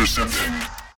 Perception.